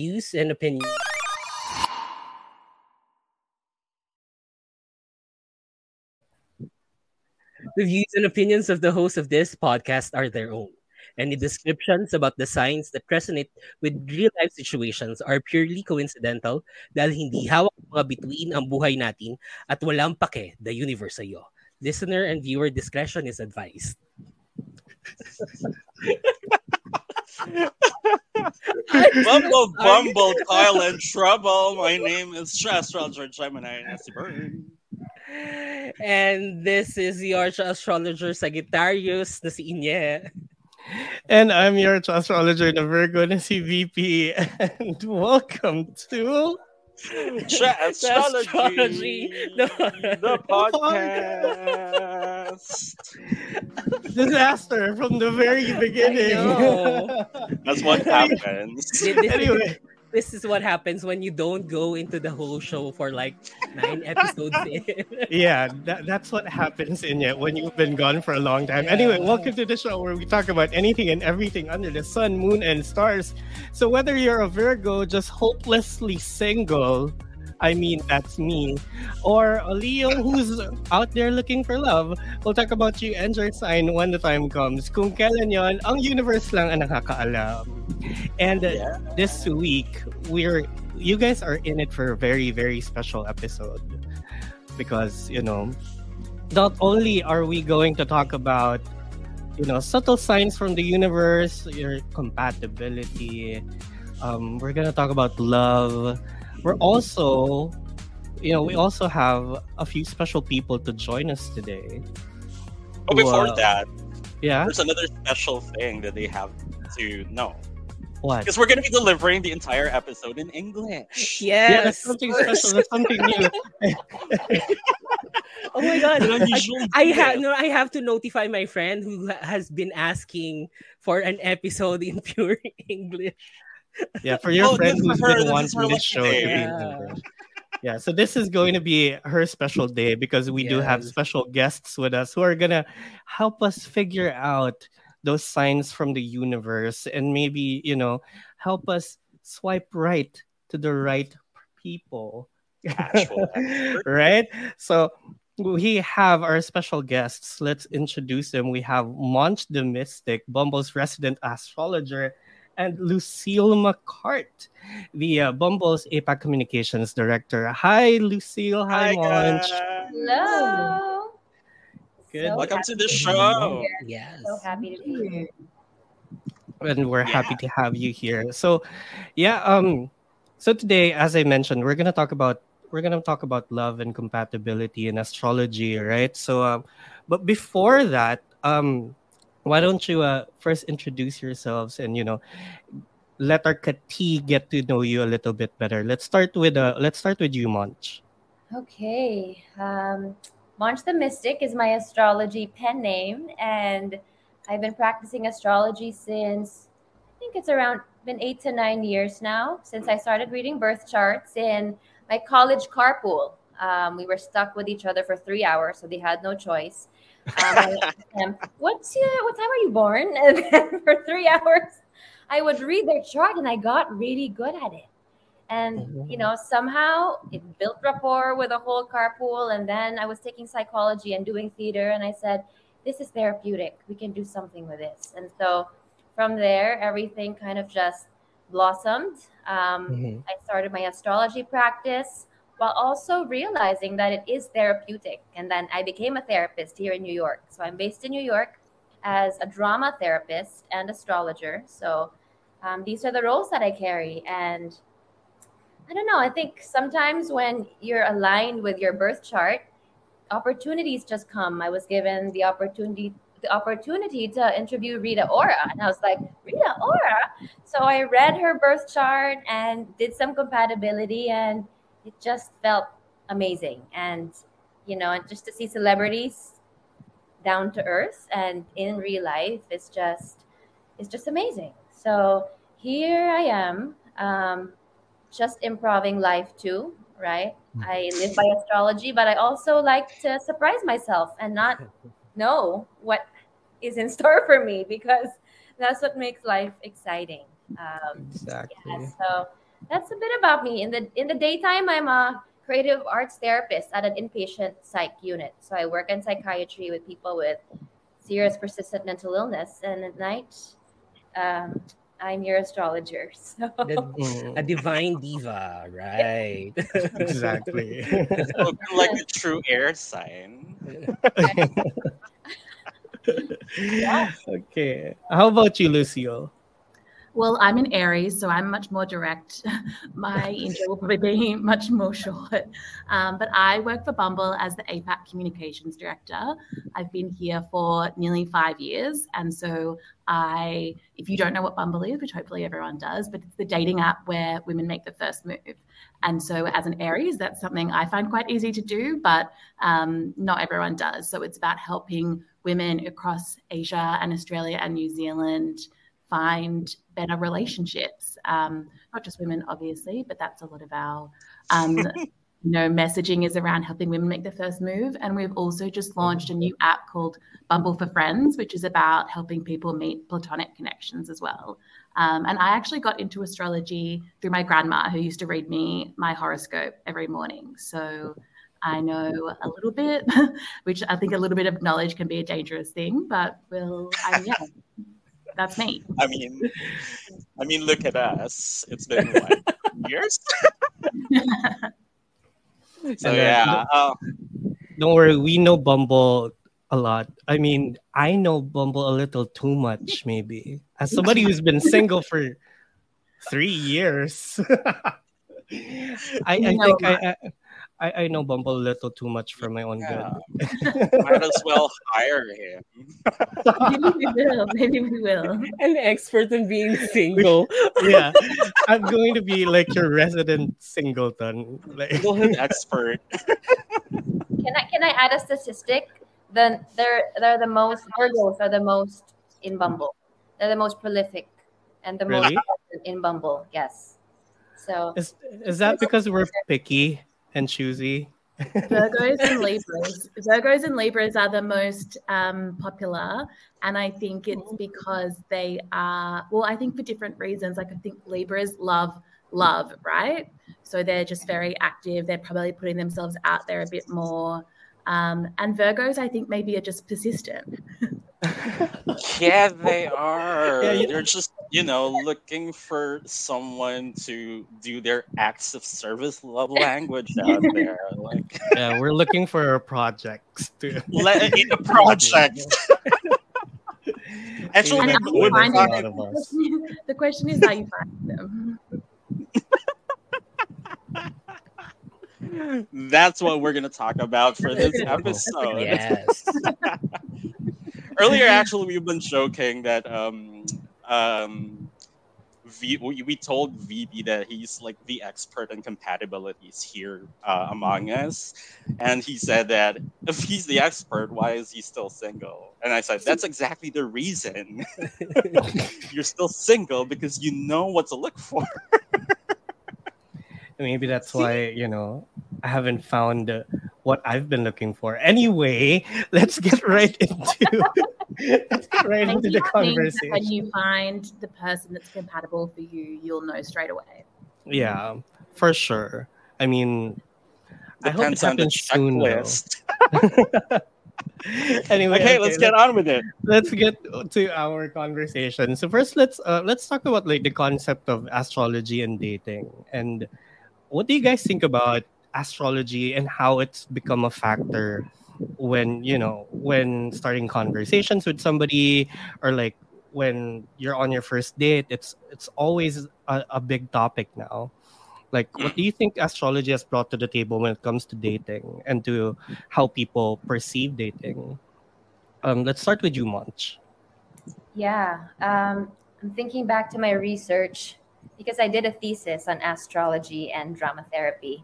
views and opinions. The views and opinions of the host of this podcast are their own. Any descriptions about the signs that resonate with real-life situations are purely coincidental dahil hindi hawak mga bituin ang buhay natin at walang pake the universe sa'yo. Listener and viewer discretion is advised. Bumble, bumble, Kyle and trouble. My name is Astrologer Gemini Nancy Byrne. And this is your astrologer Sagittarius na si Inye. And I'm your astrologer na Virgo na si VP. And welcome to Tra- Astrology, Astrology. the oh podcast. disaster from the very beginning. That's what happens. This, this- anyway, this is what happens when you don't go into the whole show for like nine episodes in. yeah, that, that's what happens in it when you've been gone for a long time. Anyway, welcome to the show where we talk about anything and everything under the sun, moon, and stars. So whether you're a Virgo, just hopelessly single, I mean that's me, or Leo who's out there looking for love, we'll talk about you and your sign when the time comes. Kung kailan yon, ang universe lang ang nakakaalam. And uh, Yeah. this week, we're you guys are in it for a very very special episode because you know not only are we going to talk about you know subtle signs from the universe your compatibility um, we're gonna talk about love we're also you know we also have a few special people to join us today oh, But before Wow. that, yeah there's another special thing that they have to know. what Because we're going to be delivering the entire episode in English. yeah yes. that's something special that's something new oh my god. I, I have no. I have to notify my friend who has been asking for an episode in pure English. Yeah, for your Oh, friend who's her- been wanting this show to be Yeah. Yeah, so this is going to be her special day because we do have special guests with us who are gonna help us figure out those signs from the universe and maybe you know help us swipe right to the right people. Right? So we have our special guests. Let's introduce them. We have Monch the Mystic, Bumble's resident astrologer, and Lucille McCart, the uh, Bumble's APAC Communications Director. Hi, Lucille. Hi, Monch. Hello. Good. So Welcome to happy the show. here. Yes. So happy to be here. and we're happy to have you here. So, yeah, um, so today, as I mentioned, we're gonna talk about we're gonna talk about love and compatibility and astrology, right? So, um, but before that, um, why don't you uh, first introduce yourselves and you know let our kati get to know you a little bit better. Let's start with uh, let's start with you, Monch. Okay. Um, the Mystic is my astrology pen name, and I've been practicing astrology since I think it's around been eight to nine years now since I started reading birth charts in my college carpool. Um, we were stuck with each other for three hours, so they had no choice. Um, them, What's your, what time are you born? And then for three hours, I would read their chart, and I got really good at it. And you know, somehow it built rapport with the whole carpool. And then I was taking psychology and doing theater, and I said, "This is therapeutic. We can do something with this." And so from there, everything kind of just blossomed. Um, I started my astrology practice while also realizing that it is therapeutic. And then I became a therapist here in New York. So I'm based in New York as a drama therapist and astrologer. So um, these are the roles that I carry. And I don't know, I think sometimes when you're aligned with your birth chart, opportunities just come. I was given the opportunity the opportunity to interview Rita Ora. And I was like, Rita Ora? So I read her birth chart and did some compatibility and it just felt amazing. And, you know, and just to see celebrities down to earth and in real life is just is just amazing. So here I am, um, just improving life too, right? I live by astrology, but I also like to surprise myself and not know what is in store for me because that's what makes life exciting. Um, Exactly. yeah, so that's a bit about me. In the in the daytime, I'm a creative arts therapist at an inpatient psych unit. So I work in psychiatry with people with serious persistent mental illness, and at night, um, I'm your astrologer. So The- a divine diva, right? exactly. Looking like a true air sign. okay. How about you, Lucille? Well, I'm in Aries, so I'm much more direct. My intro will probably be much more short. Um, but I work for Bumble as the APAC Communications Director. I've been here for nearly five years. And so I, if you don't know what Bumble is, which hopefully everyone does, but it's the dating app where women make the first move. And so as an Aries, that's something I find quite easy to do, but um, not everyone does. So it's about helping women across Asia and Australia and New Zealand find better relationships. Um, not just women, obviously, but that's a lot of our, um, you know, messaging is around helping women make the first move. And we've also just launched a new app called Bumble for Friends, which is about helping people meet platonic connections as well. Um, and I actually got into astrology through my grandma, who used to read me my horoscope every morning. So I know a little bit, which I think a little bit of knowledge can be a dangerous thing, but we'll, I, yeah, that's me. I mean, I mean, look at us. It's been what years. so And then- yeah, uh, Don't worry, we know Bumble a lot. I mean, I know Bumble a little too much, maybe. As somebody who's been single for three years, I, I You think I, I I I know mm. Bumble a little too much for my own yeah. good. might as well hire him. Maybe we will. Maybe we will. An expert in being single. yeah, I'm going to be like your resident singleton. Like, Singlehood expert. can I can I add a statistic? Then they're they're the most Virgos are the most in Bumble. They're the most prolific and the Really? most in Bumble. Yes. So is is that because we're picky and choosy? Virgos and Libras. Virgos and Libras are the most um, popular, and I think it's because they are. Well, I think for different reasons. Like I think Libras love love, right? So they're just very active. They're probably putting themselves out there a bit more. Um, and Virgos, I think, maybe are just persistent. Yeah, they are. Yeah, you- They're just, you know, looking for someone to do their acts of service love language out there. Like, yeah, we're looking for projects to. let in a project. Actually, We And met how you with find a lot of us. the question is how you find them. That's what we're gonna talk about for this episode. yes. Earlier, actually, we've been joking that um, um, v- we, we told VP that he's like the expert in compatibilities here uh, among us, and he said that if he's the expert, why is he still single? And I said that's exactly the reason you're still single because you know what to look for. Maybe that's why you know I haven't found uh, what I've been looking for. Anyway, let's get right into let's get right I into the that means that conversation. When you find the person that's compatible for you, you'll know straight away. Yeah, for sure. I mean, I hope it on the happens soon. though. checklist. anyway, Okay, let's get on with it. let's get to our conversation. So first, let's uh, let's talk about like the concept of astrology and dating, and what do you guys think about astrology and how it's become a factor when you know when starting conversations with somebody or like when you're on your first date? It's it's always a, a big topic now. Like, what do you think astrology has brought to the table when it comes to dating and to how people perceive dating? Um, let's start with you, Monch. Yeah, um, I'm thinking back to my research because I did a thesis on astrology and drama therapy.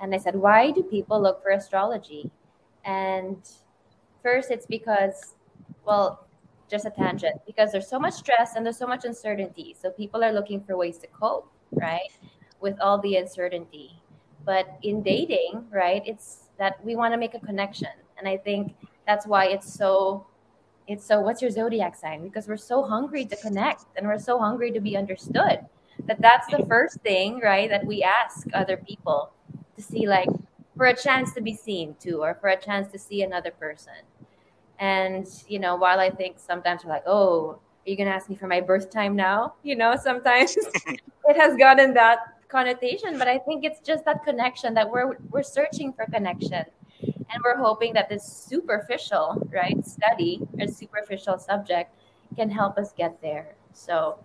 And I said, why do people look for astrology? And first, it's because, well, just a tangent, because there's so much stress and there's so much uncertainty. So people are looking for ways to cope, right, with all the uncertainty. But in dating, right, it's that we want to make a connection. And I think that's why it's so it's so what's your zodiac sign because we're so hungry to connect and we're so hungry to be understood that that's the first thing, right, that we ask other people to see, like, for a chance to be seen too, or for a chance to see another person. And, you know, while I think sometimes we're like, oh, are you going to ask me for my birth time now? You know, sometimes it has gotten that connotation, but I think it's just that connection that we're, we're searching for connection. And we're hoping that this superficial, right, study or superficial subject can help us get there. So,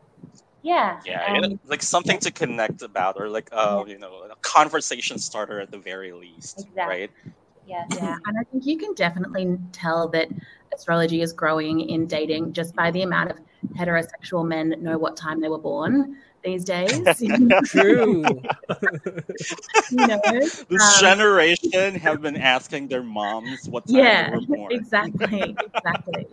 yeah. Yeah, um, like something to connect about, or like uh, yeah. you know, a conversation starter at the very least, exactly. right? Yeah, yeah. And I think you can definitely tell that astrology is growing in dating just by the amount of heterosexual men know what time they were born these days. True. you know, this um, generation have been asking their moms what time yeah, they were born. Exactly, exactly.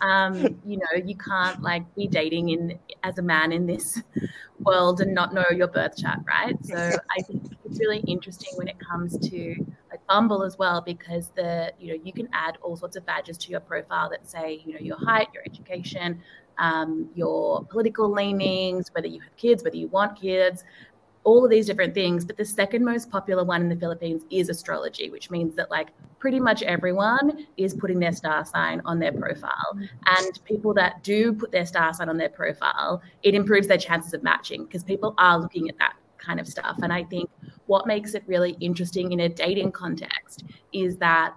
Um, you know, you can't like be dating in as a man in this world and not know your birth chart, right? So I think it's really interesting when it comes to like Bumble as well, because the you know you can add all sorts of badges to your profile that say you know your height, your education, um, your political leanings, whether you have kids, whether you want kids, all of these different things. But the second most popular one in the Philippines is astrology, which means that like pretty much everyone is putting their star sign on their profile. And people that do put their star sign on their profile, it improves their chances of matching because people are looking at that kind of stuff. And I think what makes it really interesting in a dating context is that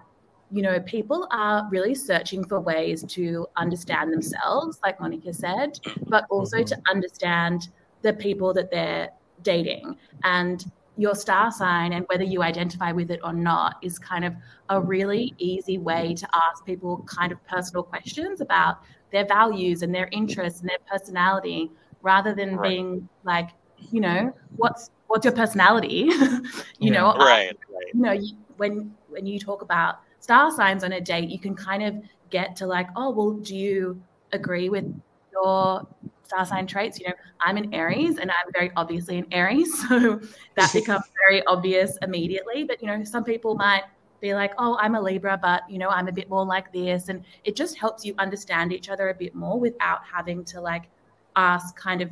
you know, people are really searching for ways to understand themselves, like Monch said, but also to mm-hmm. understand the people that they're dating. And your star sign and whether you identify with it or not is kind of a really easy way to ask people kind of personal questions about their values and their interests and their personality rather than right. being like you know what's what's your personality you yeah. know right, right. you know when when you talk about star signs on a date, you can kind of get to like, oh, well, do you agree with your star sign traits? You know, I'm an Aries and I'm very obviously an Aries. So that becomes very obvious immediately. But, you know, some people might be like, oh, I'm a Libra, but, you know, I'm a bit more like this. And it just helps you understand each other a bit more without having to like ask kind of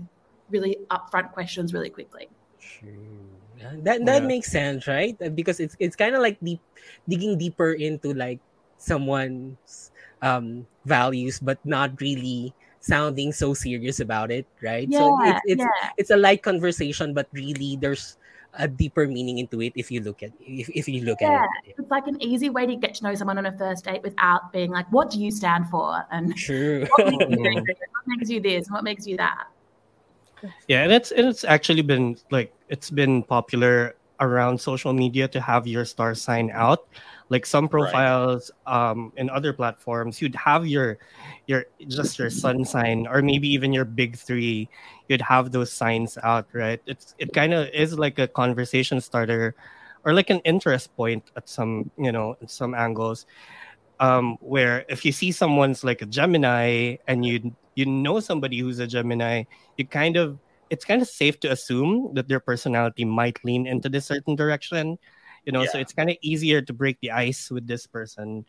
really upfront questions really quickly. That that yeah. makes sense, right? Because it's it's kind of like deep digging deeper into like someone's um values, but not really sounding so serious about it, right? Yeah, so it's it's yeah. it's a light conversation, but really there's a deeper meaning into it if you look at if, if you look yeah, at it. It's like an easy way to get to know someone on a first date without being like, what do you stand for? And True. what, makes you, what makes you this? What makes you that? Yeah, and it's and it's actually been like it's been popular around social media to have your star sign out. Like some profiles right. um, in other platforms, you'd have your your just your sun sign or maybe even your big three. You'd have those signs out, right? It's it kind of is like a conversation starter or like an interest point at some you know some angles. Um, where if you see someone's like a Gemini and you you know somebody who's a Gemini, you kind of it's kind of safe to assume that their personality might lean into this certain direction. You know, yeah. so it's kind of easier to break the ice with this person.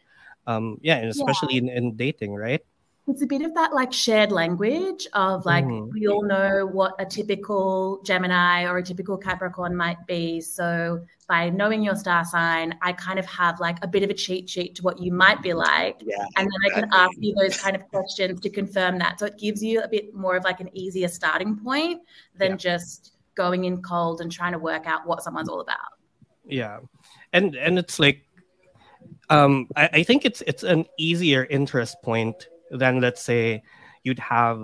Um, yeah, and especially yeah. In, in dating, right? it's a bit of that like shared language of like mm. we all know what a typical Gemini or a typical Capricorn might be. So by knowing your star sign, I kind of have like a bit of a cheat sheet to what you might be like. Yeah, and then exactly. I can ask you those kind of questions to confirm that. So it gives you a bit more of like an easier starting point than yeah. just going in cold and trying to work out what someone's all about. Yeah. And and it's like um I, I think it's it's an easier interest point than let's say you'd have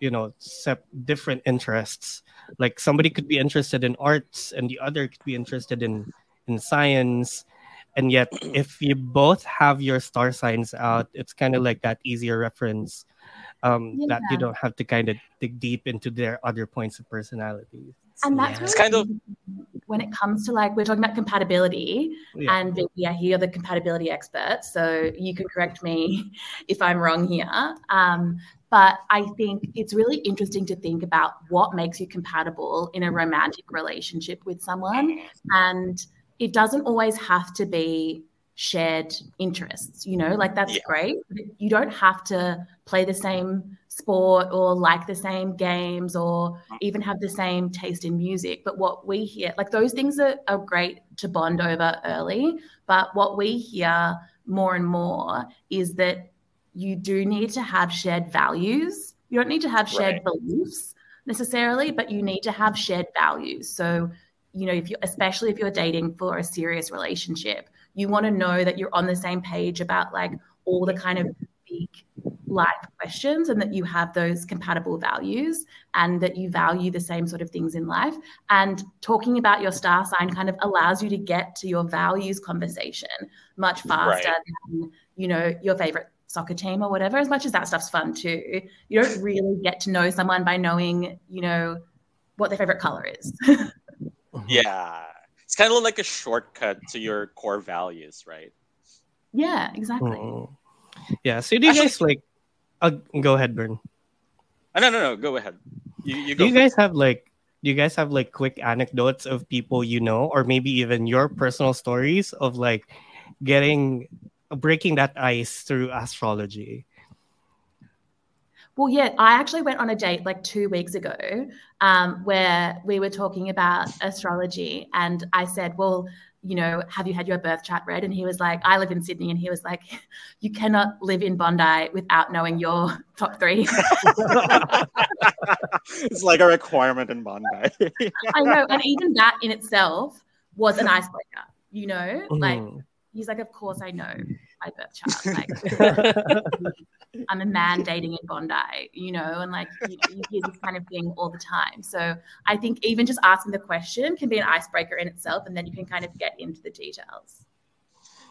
you know sep- different interests like somebody could be interested in arts and the other could be interested in in science and yet if you both have your star signs out it's kind of like that easier reference um, yeah. that you don't have to kind of dig deep into their other points of personality and that's yeah. really kind of when it comes to like we're talking about compatibility yeah. and yeah here the compatibility expert so you can correct me if i'm wrong here um, but i think it's really interesting to think about what makes you compatible in a romantic relationship with someone and it doesn't always have to be shared interests. You know, like that's Yeah. great. You don't have to play the same sport or like the same games or mm. even have the same taste in music. But what we hear, like those things are, are great to bond over early. But what we hear more and more is that you do need to have shared values. You don't need to have shared beliefs necessarily, but you need to have shared values. So, you know, if you especially if you're dating for a serious relationship, you want to know that you're on the same page about like all the kind of big life questions and that you have those compatible values and that you value the same sort of things in life. And talking about your star sign kind of allows you to get to your values conversation much faster Right. than, you know, your favorite soccer team or whatever, as much as that stuff's fun too. You don't really get to know someone by knowing, you know, what their favorite color is. Yeah. It's kind of like a shortcut to your core values, right? yeah, exactly. Mm. Yeah. So do you Actually- guys like? Uh, go ahead, Bern. Oh, no, no, no. Go ahead. You, you Do you guys have like? Do you guys have like quick anecdotes of people you know, or maybe even your personal stories of like getting breaking that ice through astrology? Well, yeah, I actually went on a date like two weeks ago um, where we were talking about astrology. And I said, Well, you know, have you had your birth chart read? And he was like, I live in Sydney. And he was like, You cannot live in Bondi without knowing your top three. it's like a requirement in Bondi. I know. And even that in itself was an icebreaker, you know? Like, Mhm. he's like, Of course I know my birth chart. Like, I'm a man dating in Bondi, you know, and like you, know, you hear this kind of thing all the time. So I think even just asking the question can be an icebreaker in itself, and then you can kind of get into the details.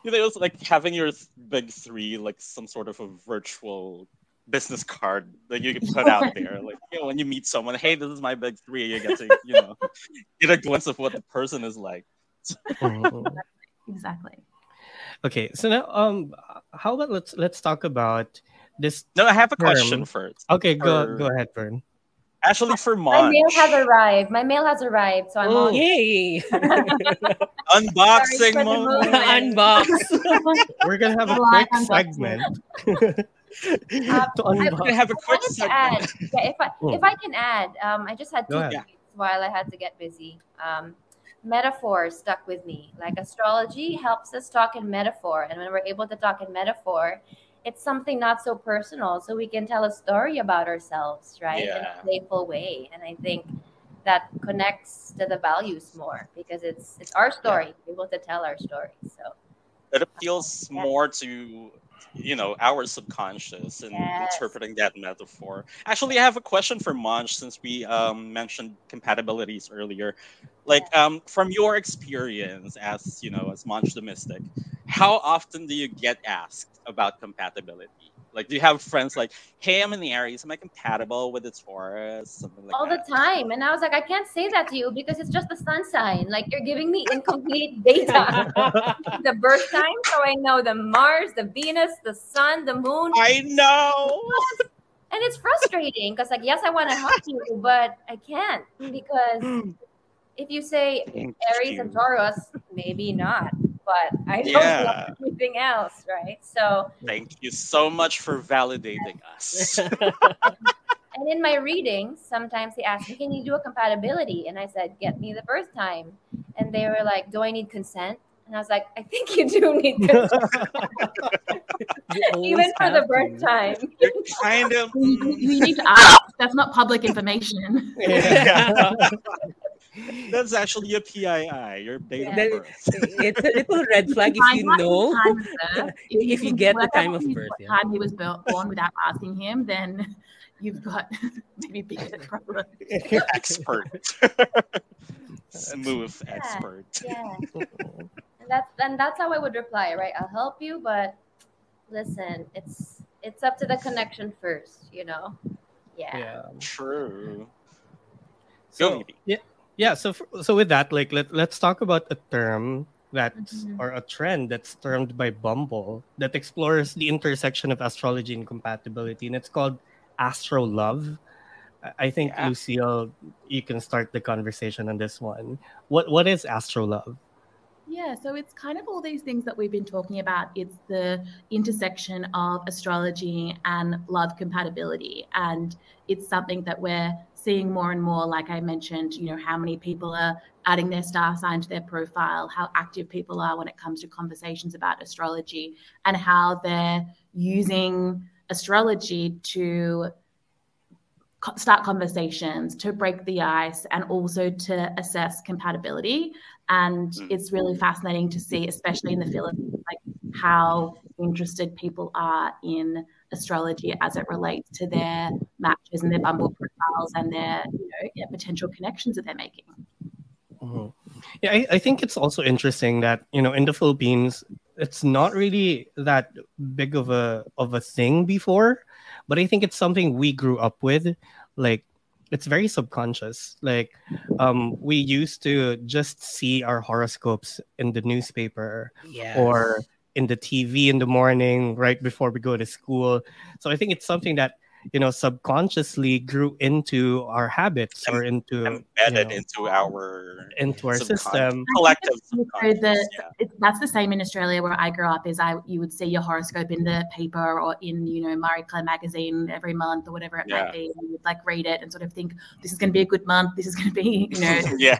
you know, it was like having your big three, like some sort of a virtual business card that you can put out there. Like, you know, when you meet someone, hey, this is my big three, you get to, you know, get a glimpse of what the person is like. Exactly. Okay, so now um, how about let's let's talk about this. No, I have a question Term. first. Okay, go For- go ahead, Bern. Actually, for My Monch, mail has arrived. My mail has arrived, so I'm Oh, on. yay! unboxing Sorry for moment. moment. Unbox. We're gonna have a Live quick segment. To I- We're unbox. gonna have a quick wanted to add, segment. yeah, if I if I can add, um, I just had Go two tweets while I had to get busy. Um, metaphors stuck with me. Like astrology helps us talk in metaphor, and when we're able to talk in metaphor, it's something not so personal, so we can tell a story about ourselves, right, in a playful way. And I think that connects to the values more because it's it's our story, we're able to tell our story. So It appeals Yeah. more to you know our subconscious and Yes. interpreting that metaphor. Actually, I have a question for Monch since we um, mentioned compatibilities earlier. Like um, from your experience as you know as Monch the Mystic, how often do you get asked about compatibility? Like, do you have friends like, "Hey, I'm in the Aries. Am I compatible with the Taurus?" Something like all that. the time. And I was like, I can't say that to you because it's just the sun sign. Like you're giving me incomplete data. the birth time, so I know the Mars, the Venus, the sun, the moon. I know. And it's frustrating because like yes, I want to help you, but I can't because hmm. if you say Thank Aries and. Taurus, maybe not. But I don't Yeah. know anything else, right? So Thank you so much for validating us. And in my readings, sometimes they ask me, "Can you do a compatibility?" And I said, "Get me the birth time." And they were like, "Do I need consent?" And I was like, "I think you do need consent, even for the have birth to. time." You're kind of. You, you need to ask. That's not public information. That's actually a PII. Your date Yeah. of birth. it's a little red flag if Find you know. his time of. If you can get the time of birth, yeah. time he was built, born without asking him, then you've got maybe bigger problem. expert. Smooth expert. Yeah, and that's and that's how I would reply, right? I'll help you, but listen, it's it's up to the connection first, you know. Yeah. yeah. True. So, Go, Evie. yeah, yeah. So, for, so with that, like, let let's talk about a term that's Mhm. or a trend that's termed by Bumble that explores the intersection of astrology and compatibility, and it's called Astro Love. I- I think Yeah. Lucille, you can start the conversation on this one. What what is Astro Love? Yeah, so it's kind of all these things that we've been talking about. It's the intersection of astrology and love compatibility. And it's something that we're seeing more and more. Like I mentioned, you know, how many people are adding their star sign to their profile, how active people are when it comes to conversations about astrology, and how they're using astrology to start conversations, to break the ice, and also to assess compatibility. And mm. it's really fascinating to see, especially in the Philippines, like how interested people are in astrology as it relates to their matches and their Bumble profiles and their you know yeah, potential connections that they're making. Mm-hmm. Yeah, I, I think it's also interesting that you know in the Philippines it's not really that big of a of a thing before, but I think it's something we grew up with. Like it's very subconscious. Like um we used to just see our horoscopes in the newspaper yes. or in the TV in the morning right before we go to school. So I think it's something that you know subconsciously grew into our habits or into embedded you know, into our into our system collective the, yeah. that's the same in australia where i grew up is i you would see your horoscope in the paper or in you know marie claire magazine every month or whatever it yeah. might be and you'd like read it and sort of think this is going to be a good month this is going to be you know yeah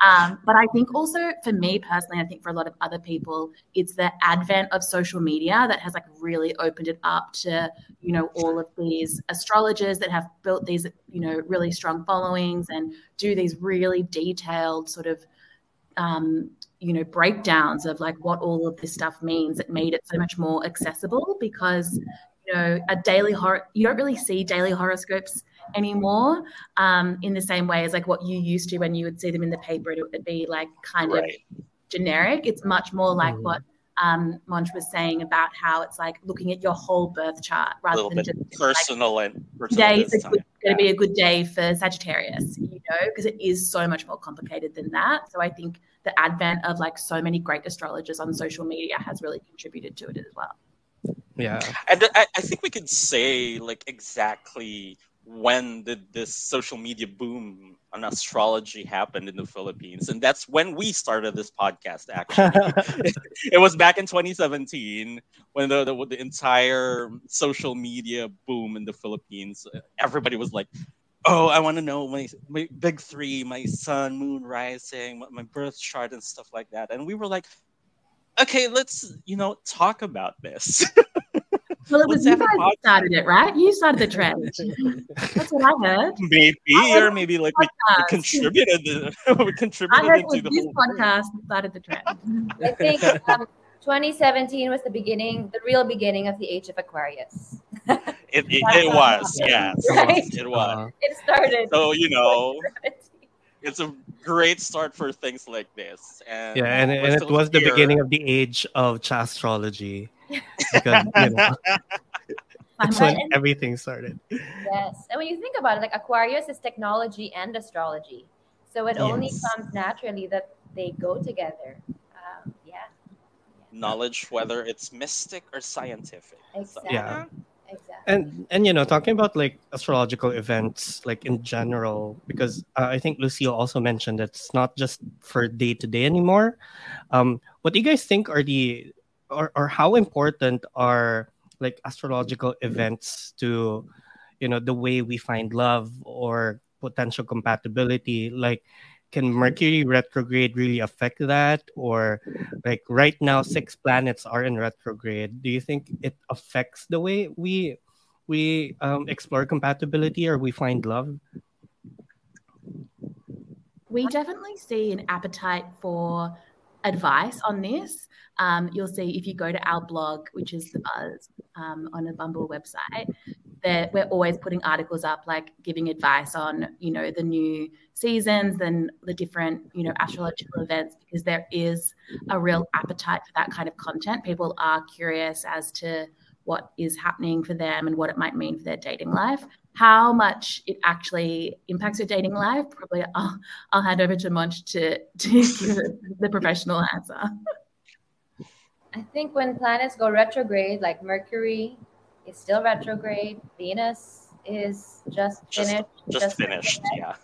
um, but I think also for me personally, I think for a lot of other people, it's the advent of social media that has like really opened it up to, you know, all of these astrologers that have built these, you know, really strong followings and do these really detailed sort of, um, you know, breakdowns of like what all of this stuff means. It made it so much more accessible because, you know, a daily horror, you don't really see daily horoscopes anymore um, in the same way as like what you used to when you would see them in the paper. It would be like kind right. of generic. It's much more like mm. what um, Monch was saying about how it's like looking at your whole birth chart rather than just personal like, and personal today's going to be a good day for Sagittarius, you know, because it is so much more complicated than that. So I think the advent of like so many great astrologers on social media has really contributed to it as well. Yeah, and I, I think we could say like exactly when did this social media boom on astrology happen in the Philippines? And that's when we started this podcast, actually. it was back in 2017 when the, the, the, entire social media boom in the Philippines, everybody was like, oh, I want to know my, my big three, my sun, moon, rising, my birth chart, and stuff like that. And we were like, okay, let's, you know, talk about this. Well, it was you guys that started it, right? You started the trend. That's what I heard. Maybe, I or maybe like we, we, contributed. The, we contributed I heard to the this podcast started the trend. I think um, 2017 was the beginning, the real beginning of the age of Aquarius. it, it, it was, yes, right? it was. It started. So you know, it's a great start for things like this. And yeah, and, and it was here. the beginning of the age of astrology because you know that's when everything started. Yes, and when you think about it, like Aquarius is technology and astrology, so it yes. only comes naturally that they go together. Um, yeah. Knowledge, whether it's mystic or scientific. Exactly. Yeah. Exactly. And and you know talking about like astrological events like in general because uh, I think Lucille also mentioned that it's not just for day to day anymore. Um, what do you guys think are the or, or how important are like astrological events to you know the way we find love or potential compatibility? Like can mercury retrograde really affect that? Or like right now six planets are in retrograde. Do you think it affects the way we we um, explore compatibility or we find love? We definitely see an appetite for advice on this um, you'll see if you go to our blog, which is the Buzz um, on the Bumble website, that we're always putting articles up, like giving advice on, you know, the new seasons and the different, you know, astrological events, because there is a real appetite for that kind of content. People are curious as to what is happening for them and what it might mean for their dating life. How much it actually impacts your dating life, probably I'll, I'll hand over to Monch to, to give the professional answer. I think when planets go retrograde, like Mercury is still retrograde, Venus is just finished. Just, just finished, finished, yeah.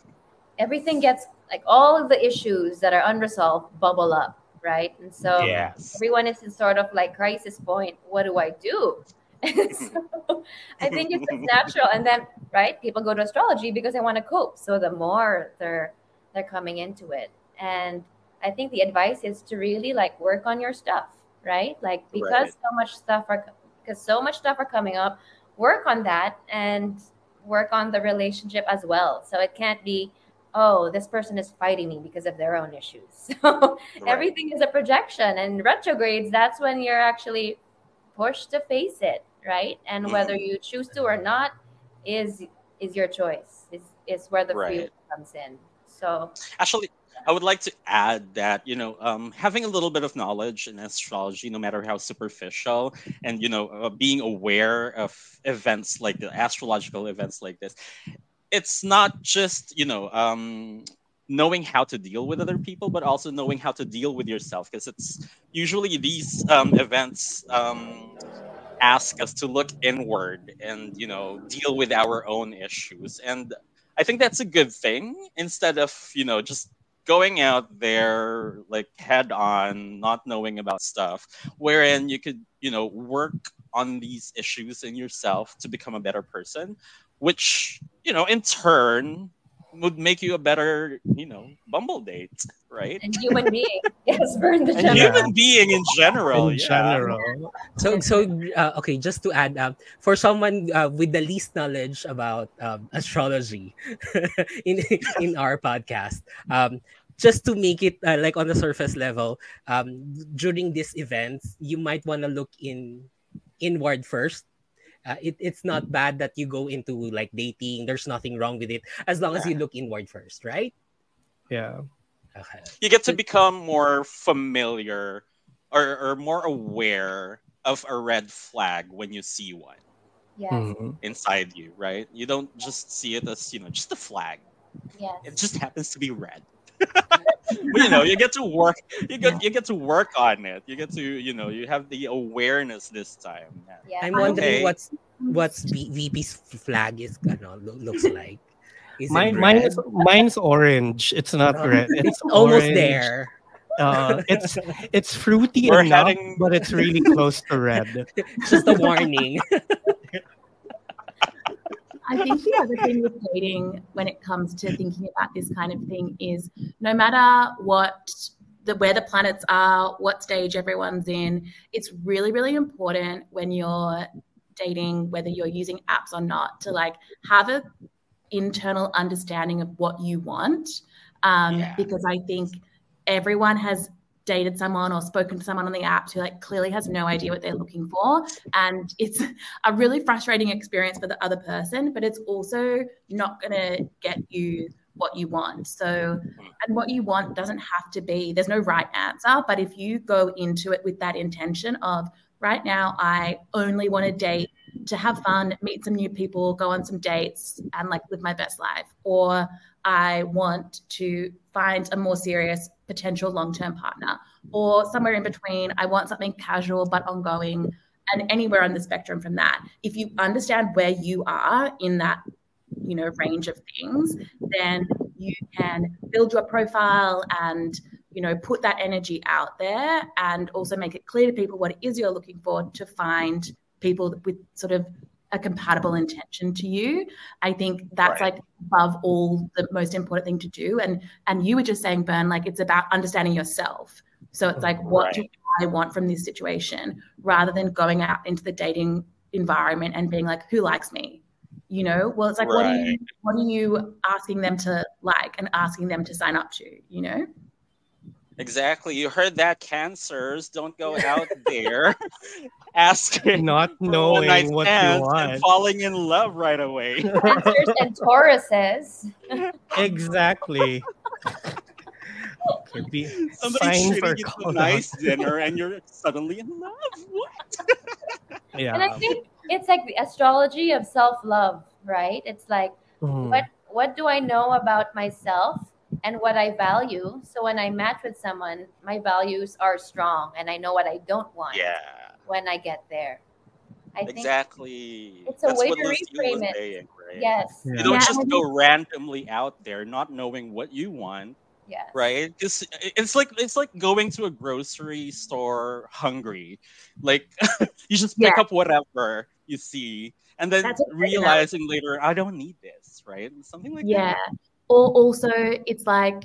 Everything gets like all of the issues that are unresolved bubble up right? And so Yes. everyone is in sort of like crisis point. What do I do? so I think it's just natural. And then, right, people go to astrology because they want to cope. So the more they're they're coming into it, and I think the advice is to really like work on your stuff, right? Like because Right. so much stuff are because so much stuff are coming up, work on that and work on the relationship as well. So it can't be, oh, this person is fighting me because of their own issues. So Right. everything is a projection and retrogrades that's when you're actually pushed to face it right and Mhm. whether you choose to or not is is your choice is is where the Right. comes in so Actually, I would like to add that you know um, having a little bit of knowledge in astrology, no matter how superficial, and you know uh, being aware of events like the astrological events like this, it's not just you know um, knowing how to deal with other people, but also knowing how to deal with yourself, because it's usually these um, events. Ask us to look inward and you know deal with our own issues. And I think that's a good thing instead of, you know, just going out there like head on, not knowing about stuff, wherein you could, you know, work on these issues in yourself to become a better person, which, you know, in turn would make you a better, you know, Bumble date, right? and human being yes burn the And And human being in general, in yeah. general. So, so uh, okay. Just to add, um, for someone uh, with the least knowledge about um, astrology in in our podcast, um, just to make it uh, like on the surface level, um, during this event, you might want to look in inward first. Uh, it, it's not bad that you go into like dating. There's nothing wrong with it as long as you look inward first, right? Yeah. Okay. You get to become more familiar or, or more aware of a red flag when you see one. yes Mhm. inside you, right? You don't just see it as, you know, just a flag. yes It just happens to be red. But, you know, you get to work you get you get to work on it. You get to, you know, you have the awareness this time. Yeah. yes I'm wondering Okay. what's what's V- VP's flag is ano, lo- looks like. Is Mine, mine red? mine's orange. It's not red. It's almost there. Uh, it's it's fruity We're enough, heading- but it's really close to red. Just a warning. I think the other thing with dating when it comes to thinking about this kind of thing is no matter what the where the planets are, what stage everyone's in, it's really, really important when you're dating, whether you're using apps or not, to like have a internal understanding of what you want. Um, Yeah. because I think everyone has dated someone or spoken to someone on the apps who like clearly has no idea what they're looking for and it's a really frustrating experience for the other person, but it's also not going to get you what you want. So, mm-hmm. and what you want doesn't have to be, there's no right answer, but if you go into it with that intention of, right now, I only want to date to have fun, meet some new people, go on some dates, and like live my best life, or I want to find a more serious potential long term partner, or somewhere in between, I want something casual but ongoing and anywhere on the spectrum from that. If you understand where you are in that you know range of things then you can build your profile and you know put that energy out there and also make it clear to people what it is you're looking for to find people with sort of a compatible intention to you. I think that's Right. like above all the most important thing to do. And and you were just saying Bern like it's about understanding yourself. So it's like what do i want from this situation rather than going out into the dating environment and being like who likes me? You know? Well it's like what are you what are you asking them to like and asking them to sign up to you know Exactly. You heard that cancers don't go out there asking Not knowing one-night what you want. and falling in love right away. cancers and tauruses exactly. Could be Somebody treating for you to a nice dinner and you're suddenly in love. What? Yeah. and i think it's like the astrology of self-love right it's like Mhm. what what do i know about myself and what i value so when i match with someone my values are strong and i know what i don't want Yeah. when i get there i think Exactly. it's a That's way what to Lucille reframe it. saying, right? yes Yeah. You don't Yeah, just and I go randomly out there not knowing what you want Yes. right? It's it's like it's like going to a grocery store hungry. Like you just pick Yeah. up whatever you see, and then That's a realizing later, I don't need this, right? Something like yeah that. Or also it's like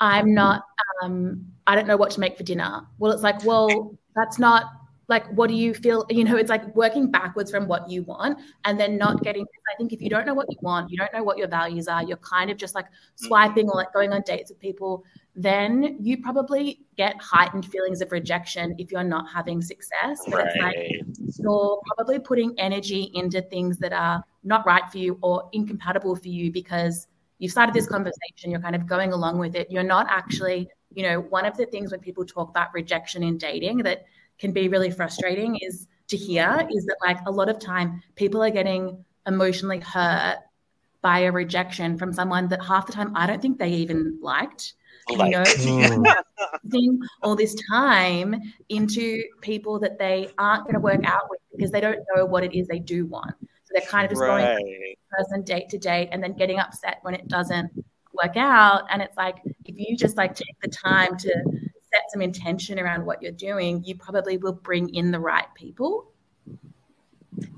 i'm not um i don't know what to make for dinner. Well it's like well that's not like what do you feel you know it's like working backwards from what you want and then not getting i think if you don't know what you want you don't know what your values are you're kind of just like swiping or like going on dates with people then you probably get heightened feelings of rejection if you're not having success. But it's like Right. you're probably putting energy into things that are not right for you or incompatible for you because you've started this conversation, you're kind of going along with it. You're not actually, you know, one of the things when people talk about rejection in dating that can be really frustrating is to hear is that like a lot of time people are getting emotionally hurt by a rejection from someone that half the time I don't think they even liked. Like, You know, Mm. all this time into people that they aren't going to work out with because they don't know what it is they do want. So they're kind of just going from person date to date and then getting upset when it doesn't work out. And it's like if you just like take the time to set some intention around what you're doing, you probably will bring in the right people.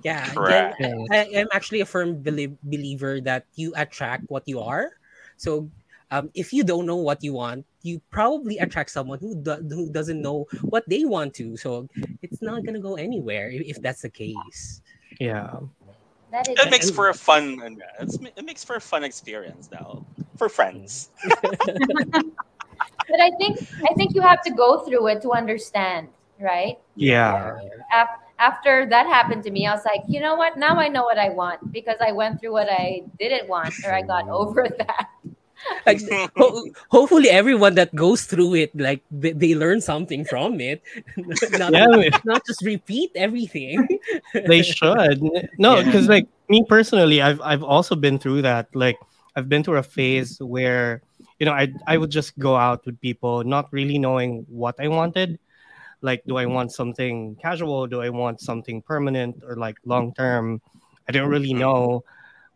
Yeah, Correct. I, I'm actually a firm belie- believer that you attract what you are. So um, if you don't know what you want, you probably attract someone who do- who doesn't know what they want to. So it's not gonna go anywhere if, if that's the case. Yeah. That is It makes for a fun. It's, it makes for a fun experience though for friends. but I think I think you have to go through it to understand, right? Yeah. Af- after that happened to me, I was like, you know what? Now I know what I want because I went through what I didn't want or I got over that. Like, ho- hopefully, everyone that goes through it, like they, they learn something from it, not, Yeah, not just repeat everything. they should. No, Yeah. because like me personally, I've I've also been through that. Like I've been through a phase where you know I I would just go out with people not really knowing what I wanted. Like, do I want something casual? Do I want something permanent or like long term? I don't really mm-hmm. know.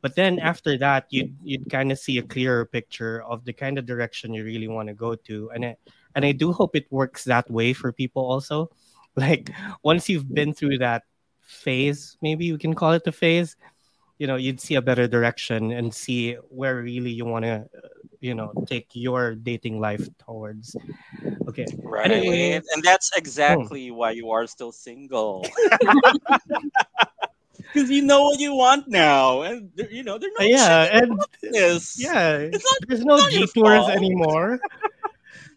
But then after that, you'd you'd kind of see a clearer picture of the kind of direction you really want to go to, and I, and I do hope it works that way for people also. Like once you've been through that phase, maybe we can call it a phase, you know, you'd see a better direction and see where really you want to, uh, you know, take your dating life towards. Okay. Right. Anyway. And that's hmm. exactly why you are still single. Because you know what you want now. And, they're- you know, they're not yeah, and this. yeah, It's not, there's no not detours anymore.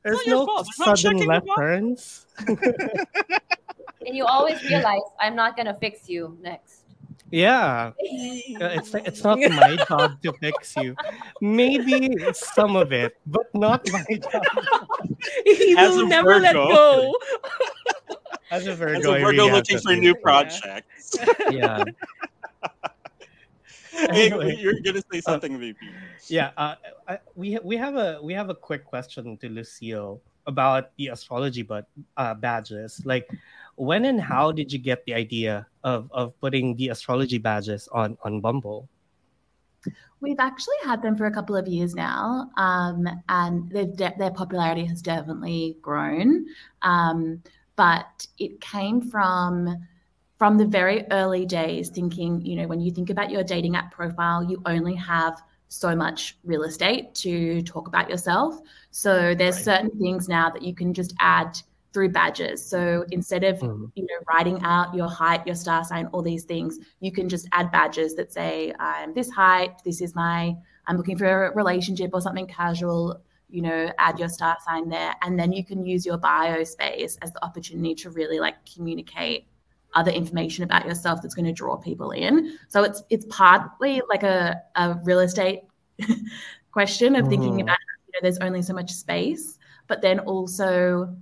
There's no fault. It's not sudden left turns. And you always realize I'm not gonna fix you next. Yeah, Uh, it's it's not my job to fix you. Maybe some of it, but not my job. he As will a never let go. As a Virgo, As a I Virgo really looking for new projects. Yeah, hey, Anyway. you're gonna say something, VP. yeah. Uh, I, we we have a we have a quick question to Lucille about the astrology, but uh, badges. Like, when and how did you get the idea of of putting the astrology badges on on Bumble? We've actually had them for a couple of years now, um, and they've de- their popularity has definitely grown. Um, but it came from from the very early days, thinking, you know, when you think about your dating app profile, you only have so much real estate to talk about yourself. So there's Right. certain things now that you can just add through badges. So instead of Mhm. you know writing out your height, your star sign, all these things, you can just add badges that say I'm this height, this is my I'm looking for a relationship or something casual. You know, add your star sign there, and then you can use your bio space as the opportunity to really like communicate other information about yourself that's going to draw people in. So it's it's partly like a, a real estate question of thinking Mhm. about you know there's only so much space, but then also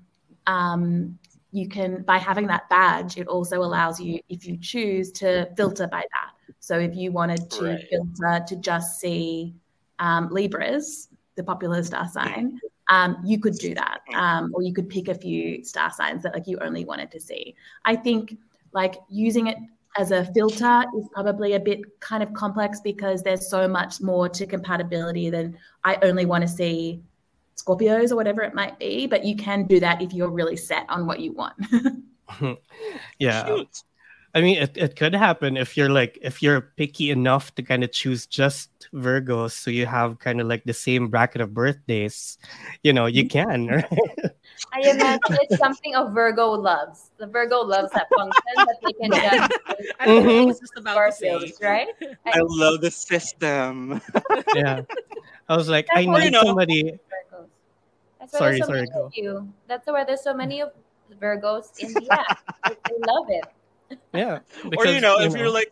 um, you can by having that badge, it also allows you if you choose to filter by that. So if you wanted to Right. filter to just see um, Libras, the popular star sign, um, you could do that, um, or you could pick a few star signs that like you only wanted to see. I think like using it as a filter is probably a bit kind of complex because there's so much more to compatibility than I only want to see Scorpios or whatever it might be. But you can do that if you're really set on what you want. yeah. Cute. I mean, it, it could happen if you're like if you're picky enough to kind of choose just Virgos, so you have kind of like the same bracket of birthdays. You know, you can. Right? I imagine it's something a Virgo loves. The Virgo loves that function that they can just I don't know, I Mhm. was just about to say. Right? I love the system. yeah. I was like, I That's why need know- somebody. That's why Sorry, there's so sorry, many go. of you. That's why there's so many of Virgos in the app. they they love it. Yeah. or you know, if know, you're like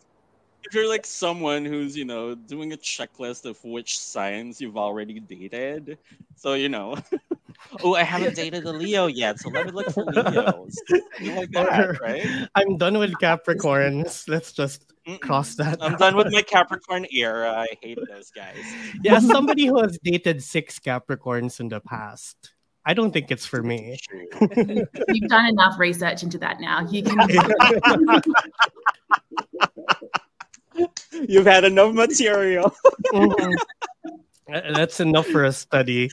if you're like someone who's you know doing a checklist of which signs you've already dated so you know oh i haven't dated a leo yet so let me look for leos like that Or- right I'm done with Capricorns. Let's just Mm-mm. cross that. i'm out. done with my capricorn era i hate those guys Yeah, somebody who has dated six Capricorns in the past. I don't think it's for me. You've done enough research into that now. You can. you've had enough material Mhm. Uh, That's enough for a study.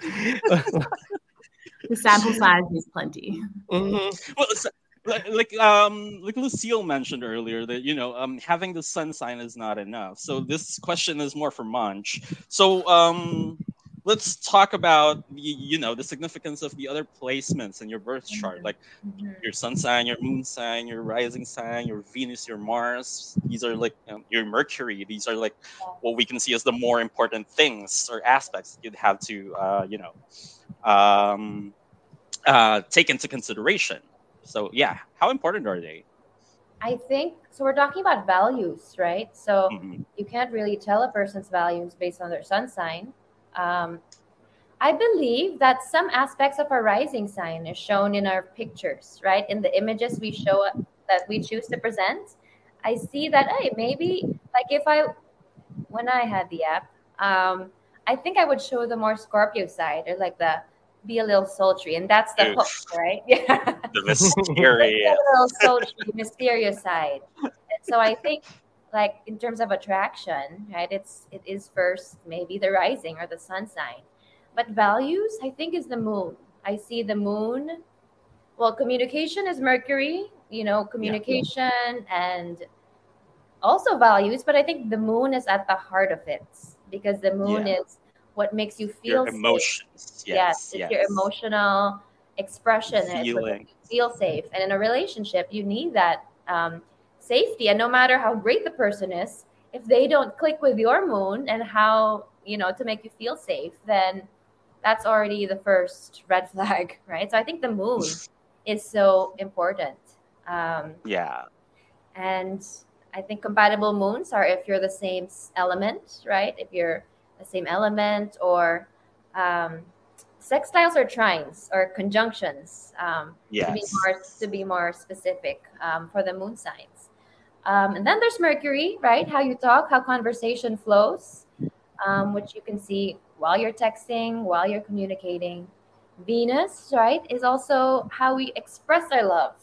the sample size is plenty. Mhm. well it's, like, like um like lucille mentioned earlier that you know um having the sun sign is not enough so this question is more for Monch so um let's talk about the, you know the significance of the other placements in your birth chart like Mhm. your sun sign your moon sign your rising sign your venus your mars these are like um, your mercury these are like what we can see as the more important things or aspects you'd have to uh, you know um, uh, take into consideration so yeah how important are they I think so. We're talking about values, right? So Mhm. you can't really tell a person's values based on their sun sign. Um, I believe that some aspects of our rising sign is shown in our pictures, right? In the images we show that we choose to present. I see that, hey, maybe like if I, when I had the app, um, I think I would show the more Scorpio side or like the be a little sultry, and that's the Oof. hook, right? Yeah the mysterious a little sultry, mysterious side. And so I think, like in terms of attraction, right? It's it is first maybe the rising or the sun sign, but values I think is the moon. I see the moon. Well, communication is Mercury. You know, communication and also values, but I think the moon is at the heart of it because the moon Yeah. is what makes you feel your safe. emotions Yes, yes it's your emotional expression. and it's what Feeling. feel safe. And in a relationship, you need that um, safety. And no matter how great the person is, if they don't click with your moon and how, you know, to make you feel safe, then that's already the first red flag, right? So I think the moon is so important. Um, yeah and I think compatible moons are if you're the same element, right? If you're the same element, or um, sextiles or trines or conjunctions. Um, to be yes more to be more specific um, for the moon signs. Um, and then there's Mercury, right? How you talk, how conversation flows, um, which you can see while you're texting, while you're communicating. Venus, right, is also how we express our love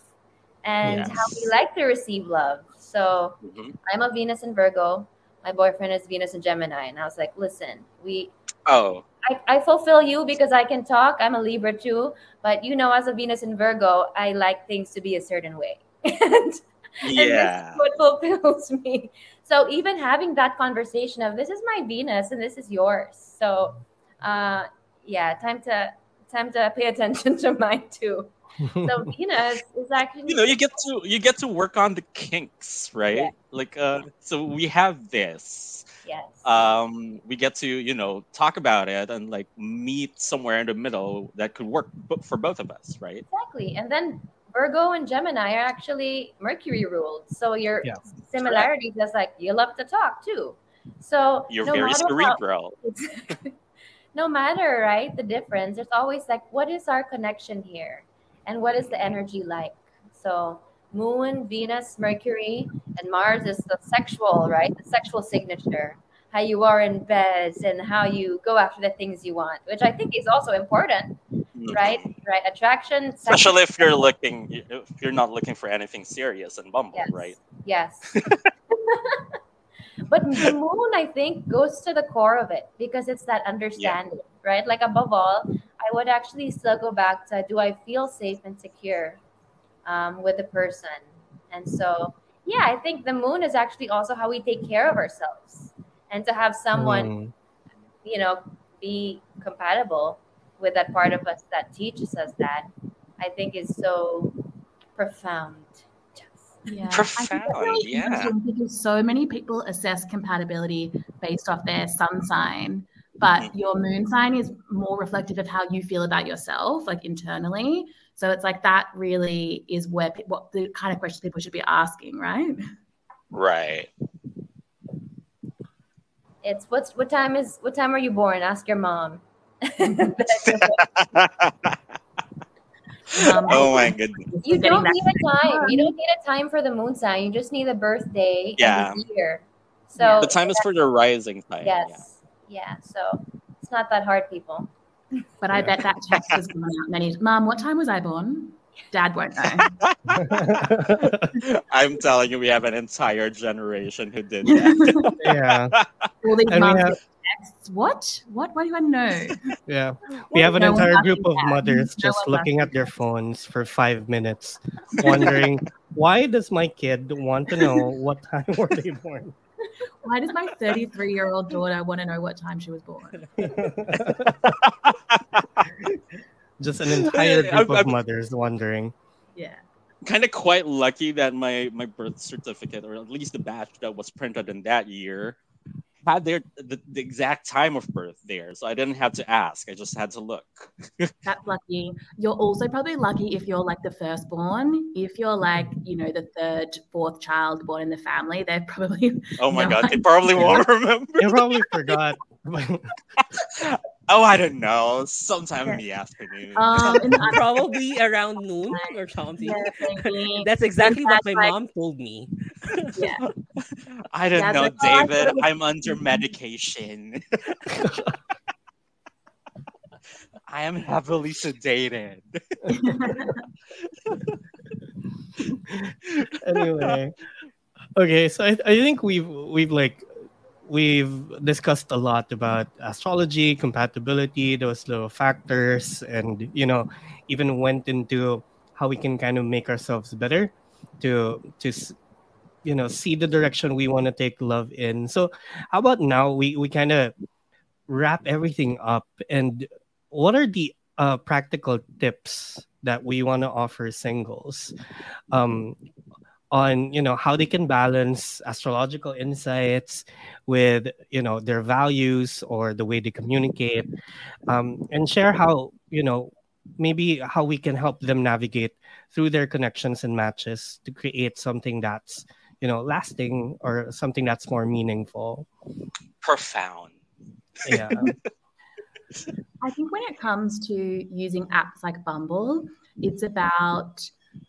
and how we like to receive love. So Mhm. I'm a Venus in Virgo. My boyfriend is Venus in Gemini, and I was like, listen, we oh I, I fulfill you because I can talk. I'm a Libra too, but you know, as a Venus in Virgo, I like things to be a certain way. and, yeah is what fulfills me. So even having that conversation of this is my Venus and this is yours. So uh yeah, time to time to pay attention to mine too. So Venus is actually you know you get to you get to work on the kinks right Yeah. like uh so we have this yes. um we get to you know talk about it and like meet somewhere in the middle that could work for both of us right Exactly. And then Virgo and Gemini are actually Mercury ruled. So your Yeah. similarities is like you love to talk too. So you're no very matter how- cerebral no matter right the difference, there's always like what is our connection here, and what is the energy like. So Moon, Venus, Mercury, and Mars is the sexual, right? The sexual signature. How you are in bed and how you go after the things you want, which I think is also important, right? Mhm. Right? Attraction, sex- especially if you're looking if you're not looking for anything serious in bumble Yes. right Yes. but the moon, I think, goes to the core of it because it's that understanding, right? Like above all, I would actually still go back to do I feel safe and secure um, with the person? And so, yeah, I think the moon is actually also how we take care of ourselves. And to have someone, Mm. you know, be compatible with that part of us that teaches us that, I think is so profound. Yeah. Profound, I think that's really yeah. Because so many people assess compatibility based off their sun sign, but Mhm. your moon sign is more reflective of how you feel about yourself, like internally. So it's like that really is where pe- what the kind of questions people should be asking, right? Right. It's what's what time is what time are you born? Ask your mom. Um, oh my goodness. You don't need a time. You don't need a time for the moon sign. You just need a birthday Yeah. and the year. So Yeah. The time is for the rising sign. yes, yeah. So it's not that hard, people. But I bet that text has gone out many. Mom, what time was I born? Dad won't know. I'm telling you, we have an entire generation who did that. yeah, All these and we moms have get texts. What? What? Why do I know? yeah we have an No entire group of at- mothers no just looking at their phones for five minutes, wondering why does my kid want to know what time were they born? Why does my 33 year old daughter want to know what time she was born? just an entire I'm- group of I'm- mothers wondering. Yeah. kind of quite lucky that my my birth certificate, or at least the batch that was printed in that year, had their the, the exact time of birth there, so I didn't have to ask. I just had to look. That's lucky. You're also probably lucky if you're like the firstborn. If you're like, you know, the third, fourth child born in the family, they're probably Oh my No, god, I- they probably won't remember. You probably forgot. Oh, I don't know. Sometime in the afternoon. um in the Probably around noon or something. yeah. That's exactly what That's my like- mom told me. Yeah. I don't Yeah, know, that's all I David. thought. I'm under medication. I am heavily sedated. anyway, okay. So I, I think we've we've like we've discussed a lot about astrology, compatibility, those little factors, and you know, even went into how we can kind of make ourselves better to to s- you know see the direction we want to take love in. So how about now we we kind of wrap everything up and what are the uh, practical tips that we want to offer singles um, on you know how they can balance astrological insights with you know their values or the way they communicate um, and share how you know maybe how we can help them navigate through their connections and matches to create something that's you know lasting or something that's more meaningful Profound. yeah I think when it comes to using apps like Bumble, it's about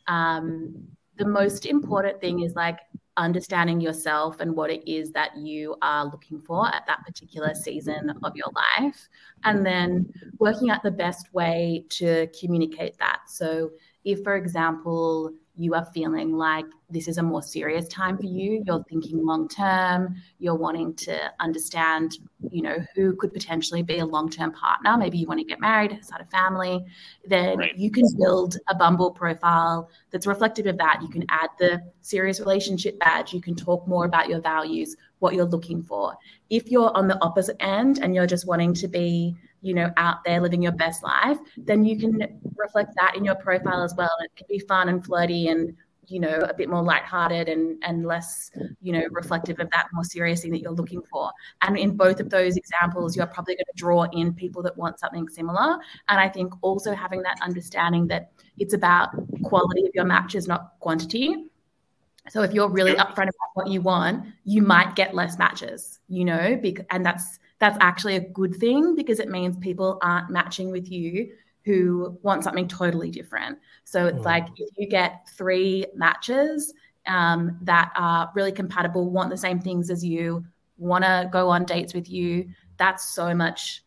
um, the most important thing is like understanding yourself and what it is that you are looking for at that particular season of your life, and then working out the best way to communicate that. So, if, for example, you are feeling like this is a more serious time for you, you're thinking long term, you're wanting to understand you know who could potentially be a long-term partner. Maybe you want to get married start a family. Then Right. you can build a bumble profile that's reflective of that. You can add the serious relationship badge. You can talk more about your values what you're looking for. If you're on the opposite end and you're just wanting to be you know out there living your best life then you can reflect that in your profile as well it can be fun and flirty and you know a bit more lighthearted and and less you know reflective of that more serious thing that you're looking for and in both of those examples, you're probably going to draw in people that want something similar. And I think also having that understanding that it's about quality of your matches, not quantity. So if you're really upfront about what you want, you might get less matches, you know, bec- and that's that's actually a good thing because it means people aren't matching with you who want something totally different. So it's Mm. like if you get three matches um, that are really compatible, want the same things as you, want to go on dates with you, that's so much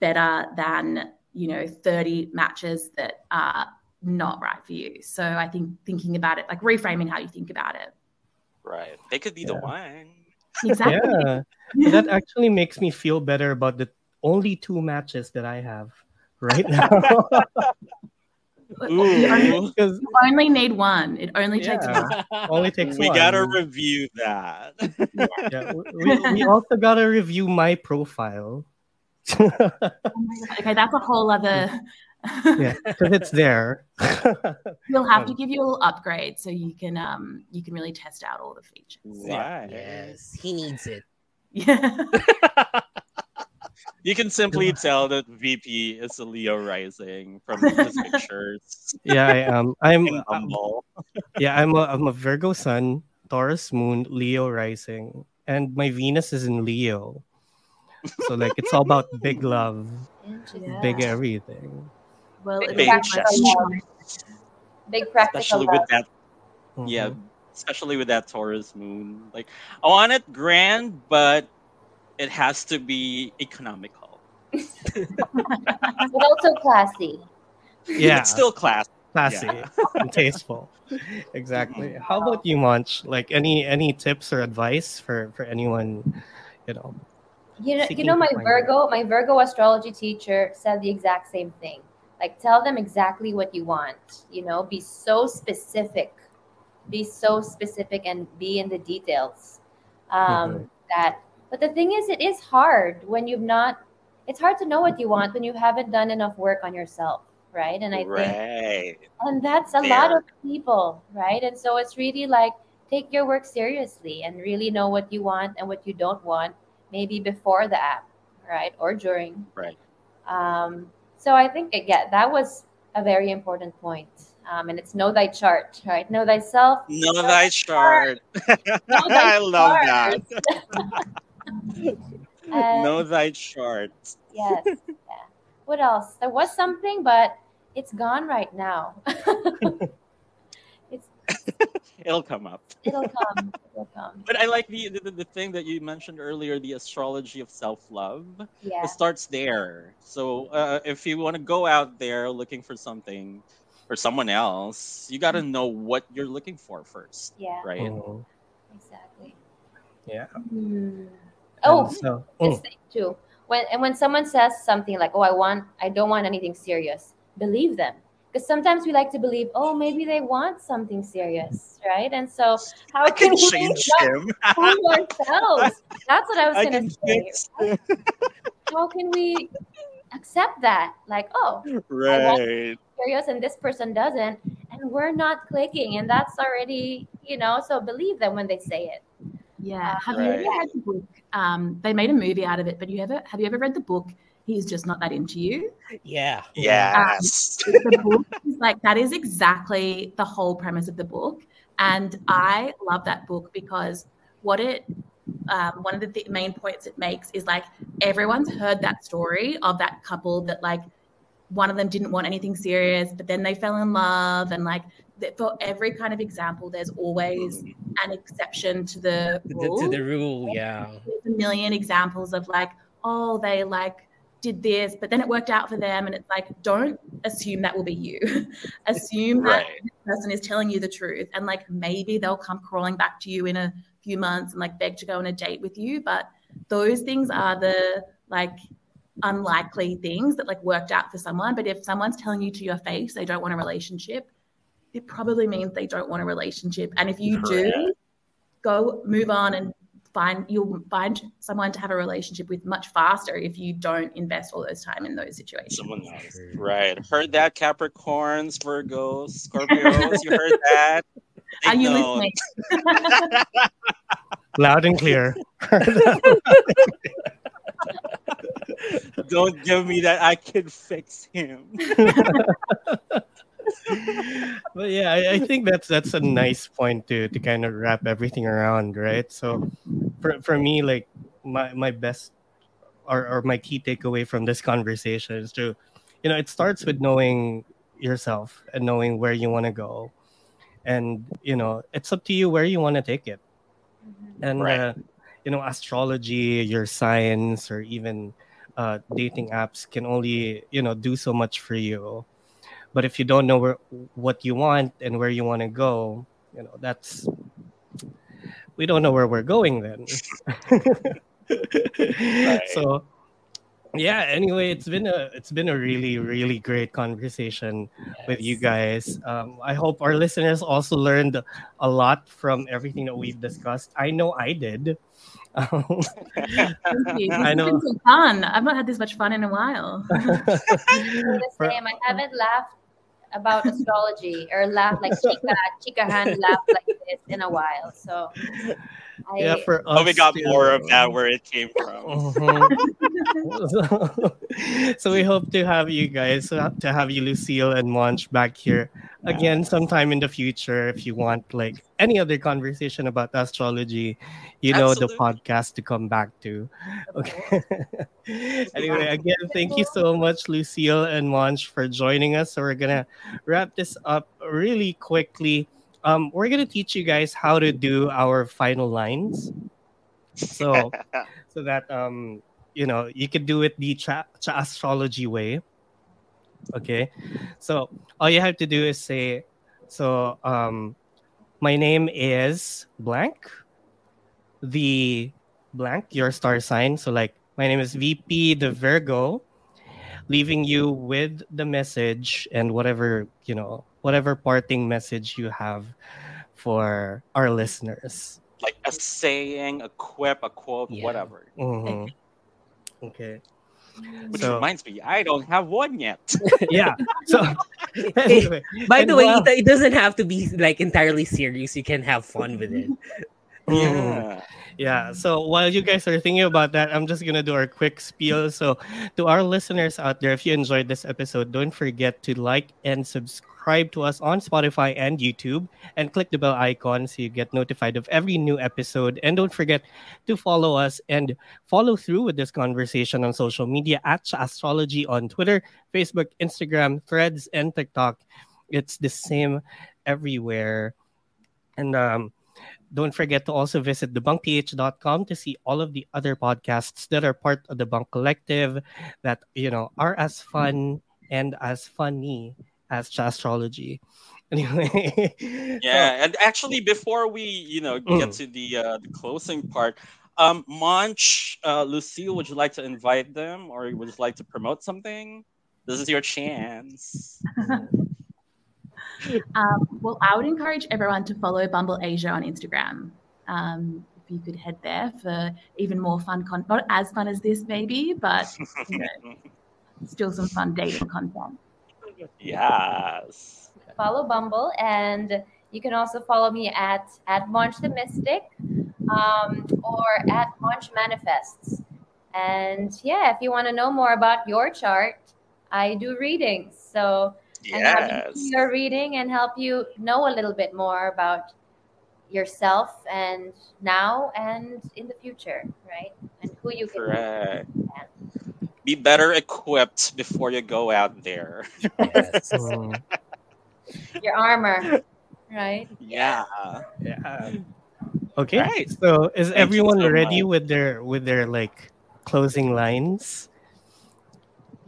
better than you know 30 matches that are not right for you. So I think thinking about it, like reframing how you think about it. Right. They could be the one. Exactly. yeah that actually makes me feel better about the only two matches that i have right now. Ooh. Because You only need one. It only takes Yeah. one. only takes we one. gotta review that. yeah, we, we also gotta review my profile. Oh my God. Okay, that's a whole other. Yeah, because it's there. We'll have to Um, give you a little upgrade so you can um you can really test out all the features. right. Yes, he needs it. Yeah. You can simply tell that VP is a Leo rising from his pictures yeah, I am. I'm. in Bumble. yeah, I'm a, I'm a Virgo Sun, Taurus Moon, Leo rising, and my Venus is in Leo. So like, it's all about big love, Interesting. big everything. Well, Big it'll Big be practical chest. Big practical especially love. with that yeah Mhm. especially with that taurus moon like i want it grand but it has to be economical but also classy. Yeah, it's still class classy yeah. and tasteful. Exactly. How about you, Monch? Like any any tips or advice for for anyone, you know? You know, you know, my Virgo, my Virgo astrology teacher said the exact same thing. Like, tell them exactly what you want. You know, be so specific, be so specific, and be in the details. Um, Mhm. That, but the thing is, it is hard when you've not. It's hard to know what you want when you haven't done enough work on yourself, right? And I think and that's a lot of people right and so it's really like take your work seriously and really know what you want and what you don't want maybe before the app right or during Right. um, so i think yeah that was a very important point. Um, and it's know thy chart right? Know thyself. Know thy chart. Know thy i love chart. that. Know thy chart. Yes yeah. What else? There was something but it's gone right now it'll come up it'll come it'll come but i like the, the the thing that you mentioned earlier the astrology of self-love yeah it starts there. So uh, if you want to go out there looking for something or someone else, you got to know what you're looking for first, yeah right? Mhm. exactly Yeah. Hmm. Oh, so, this mm, thing too. When and when someone says something like, "Oh, I want, I don't want anything serious," believe them. Because sometimes we like to believe, "Oh, maybe they want something serious," right? And so, how I can can we change not him. fool ourselves? That's what I was gonna say. fix. How can we accept that? Like, oh, Right. serious, and this person doesn't, and we're not clicking, and that's already, you know. So believe them when they say it. Yeah. Have you ever Right. read the book? Um, they made a movie out of it, but you ever have you ever read the book? He's just not that into you. Yeah. Yes. the book is like that is exactly the whole premise of the book and i love that book because what it um, one of the th- main points it makes is like everyone's heard that story of that couple that like one of them didn't want anything serious but then they fell in love and like th- for every kind of example there's always an exception to the To the, rule to the rule, yeah. there's a million examples of like, oh, they like did this, but then it worked out for them. And it's like, don't assume that will be you. assume that Right. this person is telling you the truth. And like maybe they'll come crawling back to you in a few months and like beg to go on a date with you. But those things are the like unlikely things that like worked out for someone. But if someone's telling you to your face they don't want a relationship, it probably means they don't want a relationship. And if you do, go move on and find you'll find someone to have a relationship with much faster if you don't invest all those time in those situations. Someone else. Right. Heard that, Capricorns, Virgos, Scorpios. you heard that? Are Take you note. listening? loud and clear. Don't give me that. I can fix him. but yeah, I, I think that's that's a nice point to to kind of wrap everything around, right? So for for me, like my my best or, or my key takeaway from this conversation is to, you know, it starts with knowing yourself and knowing where you want to go, and you know, it's up to you where you want to take it. And Right. uh, you know, astrology, your science, or even uh, dating apps can only you know do so much for you but if you don't know where what you want and where you want to go you know that's we don't know where we're going then so yeah anyway it's been a it's been a really really great conversation with you guys um, i hope our listeners also learned a lot from everything that we've discussed i know i did Um, Thank you. I know. Been so fun. I've not had this much fun in a while. the For- same. I haven't laughed about astrology or laugh like Chica, Chica hand laughed like this in a while. So I, yeah for us Oh, we got too. more of that where it came from. Mhm. so we hope to have you guys uh, to have you lucille and monch back here again sometime in the future if you want like any other conversation about astrology you know the podcast to come back to. Okay. anyway again thank you so much lucille and monch for joining us. So we're gonna wrap this up really quickly. Um, we're gonna teach you guys how to do our final lines. So so that um you know you could do it the cha, cha astrology way okay so all you have to do is say so um my name is blank the blank your star sign so like my name is vp the virgo leaving you with the message and whatever you know whatever parting message you have for our listeners like a saying, a quip, a quote, Yeah. whatever. Mhm. okay Which So- reminds me, I don't have one yet. yeah so anyway By And the way, wow. it, it doesn't have to be like entirely serious. You can have fun with it. Yeah. Yeah. So while you guys are thinking about that, I'm just gonna do our quick spiel. So to our listeners out there, if you enjoyed this episode, don't forget to like and subscribe to us on Spotify and YouTube, and click the bell icon so you get notified of every new episode. And don't forget to follow us and follow through with this conversation on social media at Astrology on Twitter, Facebook, Instagram, Threads, and TikTok. It's the same everywhere. And um, don't forget to also visit thebunkph.com to see all of the other podcasts that are part of the Bunk Collective that, you know, are as fun and as funny as astrology. Anyway. Yeah, and actually, before we, you know, get Mm. to the uh, the closing part, um, Monch, uh, Lucille, would you like to invite them, or would you like to promote something? This is your chance. Um, well, I would encourage everyone to follow Bumble Asia on Instagram. Um, if you could head there for even more fun content, not as fun as this, maybe, but you know, still some fun dating content. yes. follow Bumble, and you can also follow me at at Monch the Mystic, um, or at Monch Manifests. And yeah, if you want to know more about your chart, I do readings. So and have you Yes. do your reading and help you know a little bit more about yourself and now and in the future, right? And who you can Correct. Be better equipped before you go out there. Mm, your armor, right? Yeah. yeah. Okay. Right. So is Thank everyone so ready much. with their with their like closing lines?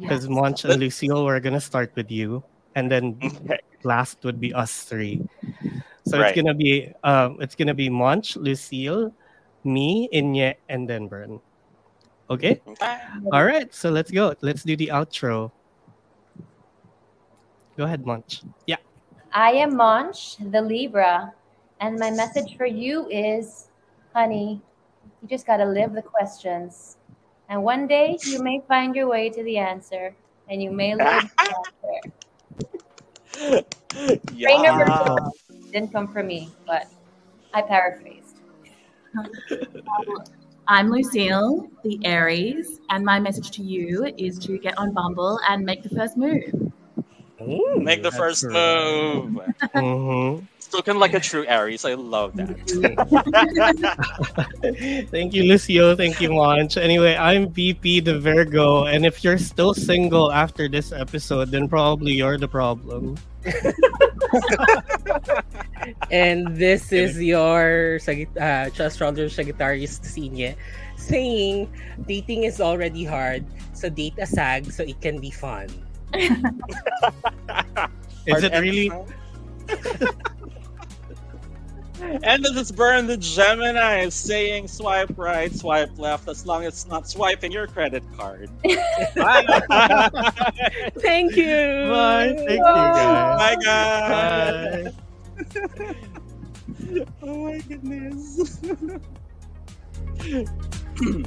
Because Yes. Monch and Lucille, we're gonna start with you, and then Okay. last would be us three. So Right. it's gonna be um it's gonna be Monch, Lucille, me, Inye, and then Bern. Okay? Okay. All right, so let's go. Let's do the outro. Go ahead, Monch. Yeah. I am Monch, the Libra, and my message for you is, honey, you just got to live the questions. And one day you may find your way to the answer, and you may live the answer. Trainer Yeah. Didn't come from me, but I paraphrased. I'm Lucille, the Aries, and my message to you is to get on Bumble and make the first move. Make the first right. move. Mhm. Looking like a true Aries. I love that. Thank you, Lucio. Thank you, Monch. Anyway, I'm VP the Virgo, and if you're still single after this episode, then probably you're the problem. And this is your Sagit- uh, astrologer Sagittarius Sinye saying dating is already hard, so date a sag so it can be fun. Is it really? Episode. And this is Bern the Gemini is saying swipe right, swipe left, as long as it's not swiping your credit card. Bye. Thank you. Bye. Thank you, guys. Bye, guys. Bye. Oh my goodness.